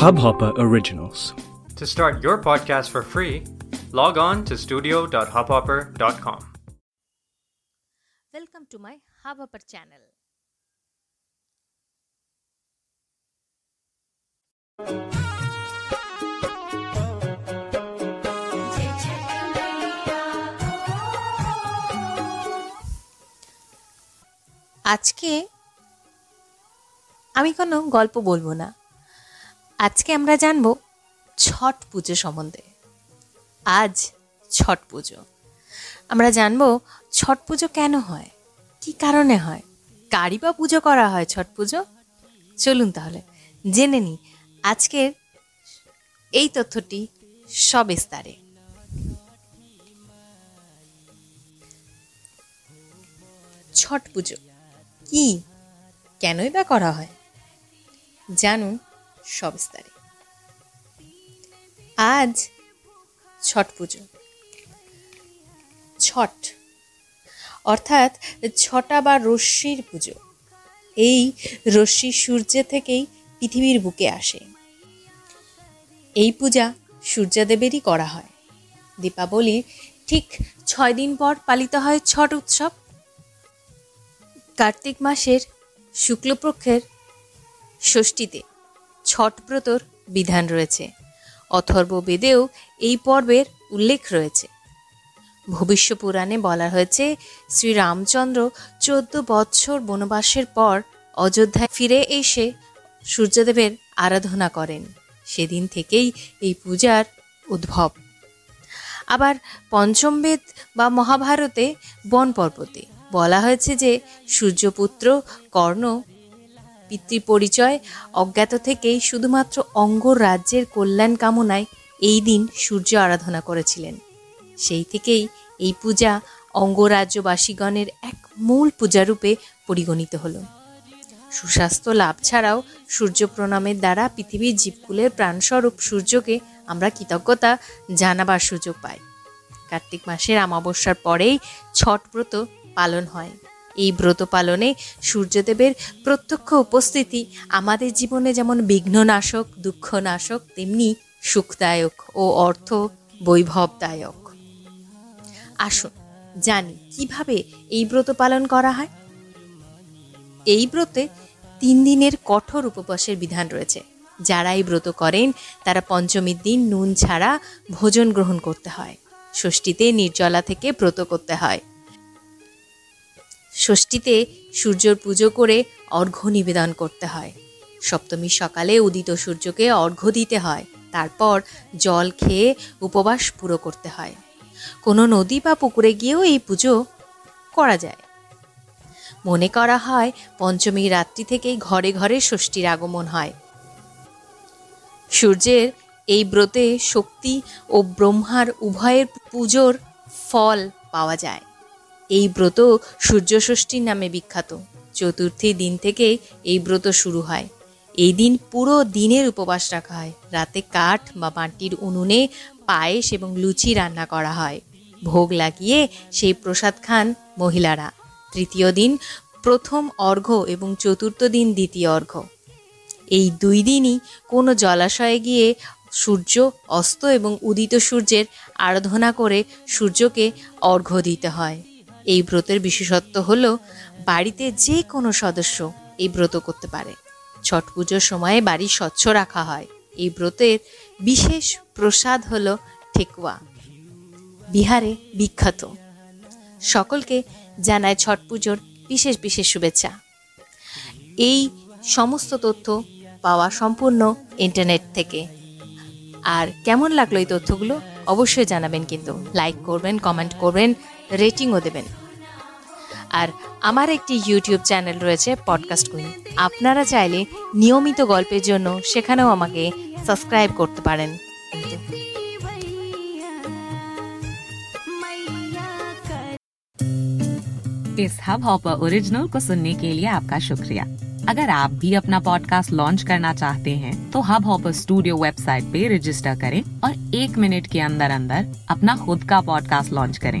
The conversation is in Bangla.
Hubhopper Originals. To start your podcast for free, log on to studio.hubhopper.com. Welcome to my Hubhopper channel. আজকে আমি কোনো গল্প বলবো না আজকে আমরা জানব ছট পুজো সম্বন্ধে। আজ ছট পুজো। আমরা জানব ছট পুজো কেন হয়? কি কারণে হয়? কারি বা পুজো করা হয় ছট পুজো? চলুন তাহলে, জেনে নিই আজকের এই তথ্যটি সবিস্তারে ছট পুজো কি? কেনই বা করা হয়? জানুন সবিস্তারে। আজ ছট পুজো। ছট, অর্থাৎ ছটা বা রশ্মির পুজো। এই রশ্মি সূর্য থেকেই পৃথিবীর বুকে আসে। এই পূজা সূর্যদেবেরই করা হয়। দীপাবলির ঠিক ছয় দিন পর পালিত হয় ছট উৎসব। কার্তিক মাসের শুক্লপক্ষের ষষ্ঠীতে ছট ব্রতর বিধান রয়েছে। অথর্ব বেদেও এই পর্বের উল্লেখ রয়েছে। ভবিষ্য পুরাণে বলা হয়েছে, শ্রীরামচন্দ্র চোদ্দ বৎসর বনবাসের পর অযোধ্যায় ফিরে এসে সূর্যদেবের আরাধনা করেন। সেদিন থেকেই এই পূজার উদ্ভব। আবার পঞ্চম বেদ বা মহাভারতে বন পর্বতে বলা হয়েছে যে, সূর্যপুত্র কর্ণ পিতৃপরিচয়, অজ্ঞাত থেকেই শুধুমাত্র অঙ্গ রাজ্যের কল্যাণ কামনায় এই দিন সূর্য আরাধনা করেছিলেন। সেই থেকেই এই পূজা অঙ্গরাজ্যবাসীগণের এক মূল পূজারূপে পরিগণিত হল। সুস্বাস্থ্য লাভ ছাড়াও সূর্য প্রণামের দ্বারা পৃথিবীর জীবকুলের প্রাণস্বরূপ সূর্যকে আমরা কৃতজ্ঞতা জানাবার সুযোগ পাই। কার্তিক মাসের অমাবস্যার পরেই ছট ব্রত পালন হয়। এই ব্রত পালনে সূর্যদেবের প্রত্যক্ষ উপস্থিতি আমাদের জীবনে যেমন বিঘ্ননাশক, দুঃখনাশক, তেমনি সুখদায়ক ও অর্থ বৈভবদায়ক। আসুন, জানি কীভাবে এই ব্রত পালন করা হয়। এই ব্রতে তিন দিনের কঠোর উপবাসের বিধান রয়েছে। যারা এই ব্রত করেন, তারা পঞ্চমীর দিন নুন ছাড়া ভোজন গ্রহণ করতে হয়। ষষ্ঠীতে নির্জলা থেকে ব্রত করতে হয়। ষষ্ঠীতে সূর্যর পুজো করে অর্ঘ্য নিবেদন করতে হয়। সপ্তমীর সকালে উদিত সূর্যকে অর্ঘ্য দিতে হয়। তারপর জল খেয়ে উপবাস পুরো করতে হয়। কোনো নদী বা পুকুরে গিয়েও এই পুজো করা যায়। মনে করা হয় পঞ্চমী রাত্রি থেকেই ঘরে ঘরে ষষ্ঠীর আগমন হয়। সূর্যের এই ব্রতে শক্তি ও ব্রহ্মার উভয়ের পুজোর ফল পাওয়া যায়। এই ব্রত সূর্য ষষ্ঠীর নামে বিখ্যাত। চতুর্থী দিন থেকে এই ব্রত শুরু হয়। এই দিন পুরো দিনের উপবাস রাখা হয়। রাতে কাঠ বা মাটির উনুনে পায়েস এবং লুচি রান্না করা হয়। ভোগ লাগিয়ে সেই প্রসাদ খান মহিলারা। তৃতীয় দিন প্রথম অর্ঘ্য এবং চতুর্থ দিন দ্বিতীয় অর্ঘ্য। এই দুই দিনই কোনো জলাশয়ে গিয়ে সূর্য অস্ত এবং উদিত সূর্যের আরাধনা করে সূর্যকে অর্ঘ্য দিতে হয়। এই ব্রতের বিশেষত্ব হল বাড়িতে যে কোনো সদস্য এই ব্রত করতে পারে। ছট পুজোর সময়ে বাড়ি স্বচ্ছ রাখা হয়। এই ব্রতের বিশেষ প্রসাদ হল ঠেকুয়া। বিহারে বিখ্যাত। সকলকে জানায় ছট পুজোর বিশেষ বিশেষ শুভেচ্ছা। এই সমস্ত তথ্য পাওয়া সম্পূর্ণ ইন্টারনেট থেকে। আর কেমন লাগল এই তথ্যগুলো অবশ্যই জানাবেন কিন্তু। লাইক করবেন, কমেন্ট করবেন, রেটিংও দেবেন। আর আমার একটি ইউটিউব চ্যানেল রয়েছে পডকাস্ট কুইন আপনারা চাইলে নিয়মিত গল্পের জন্য সেখানেও আমাকে সাবস্ক্রাইব করতে পারেন इस हब हॉपर ओरिजिनल को सुनने के लिए आपका शुक्रिया अगर आप भी अपना पॉडकास्ट लॉन्च करना चाहते हैं तो हब हॉपर स्टूडियो वेबसाइट पे रजिस्टर करें और एक मिनट के अंदर अंदर अपना खुद का पॉडकास्ट लॉन्च करें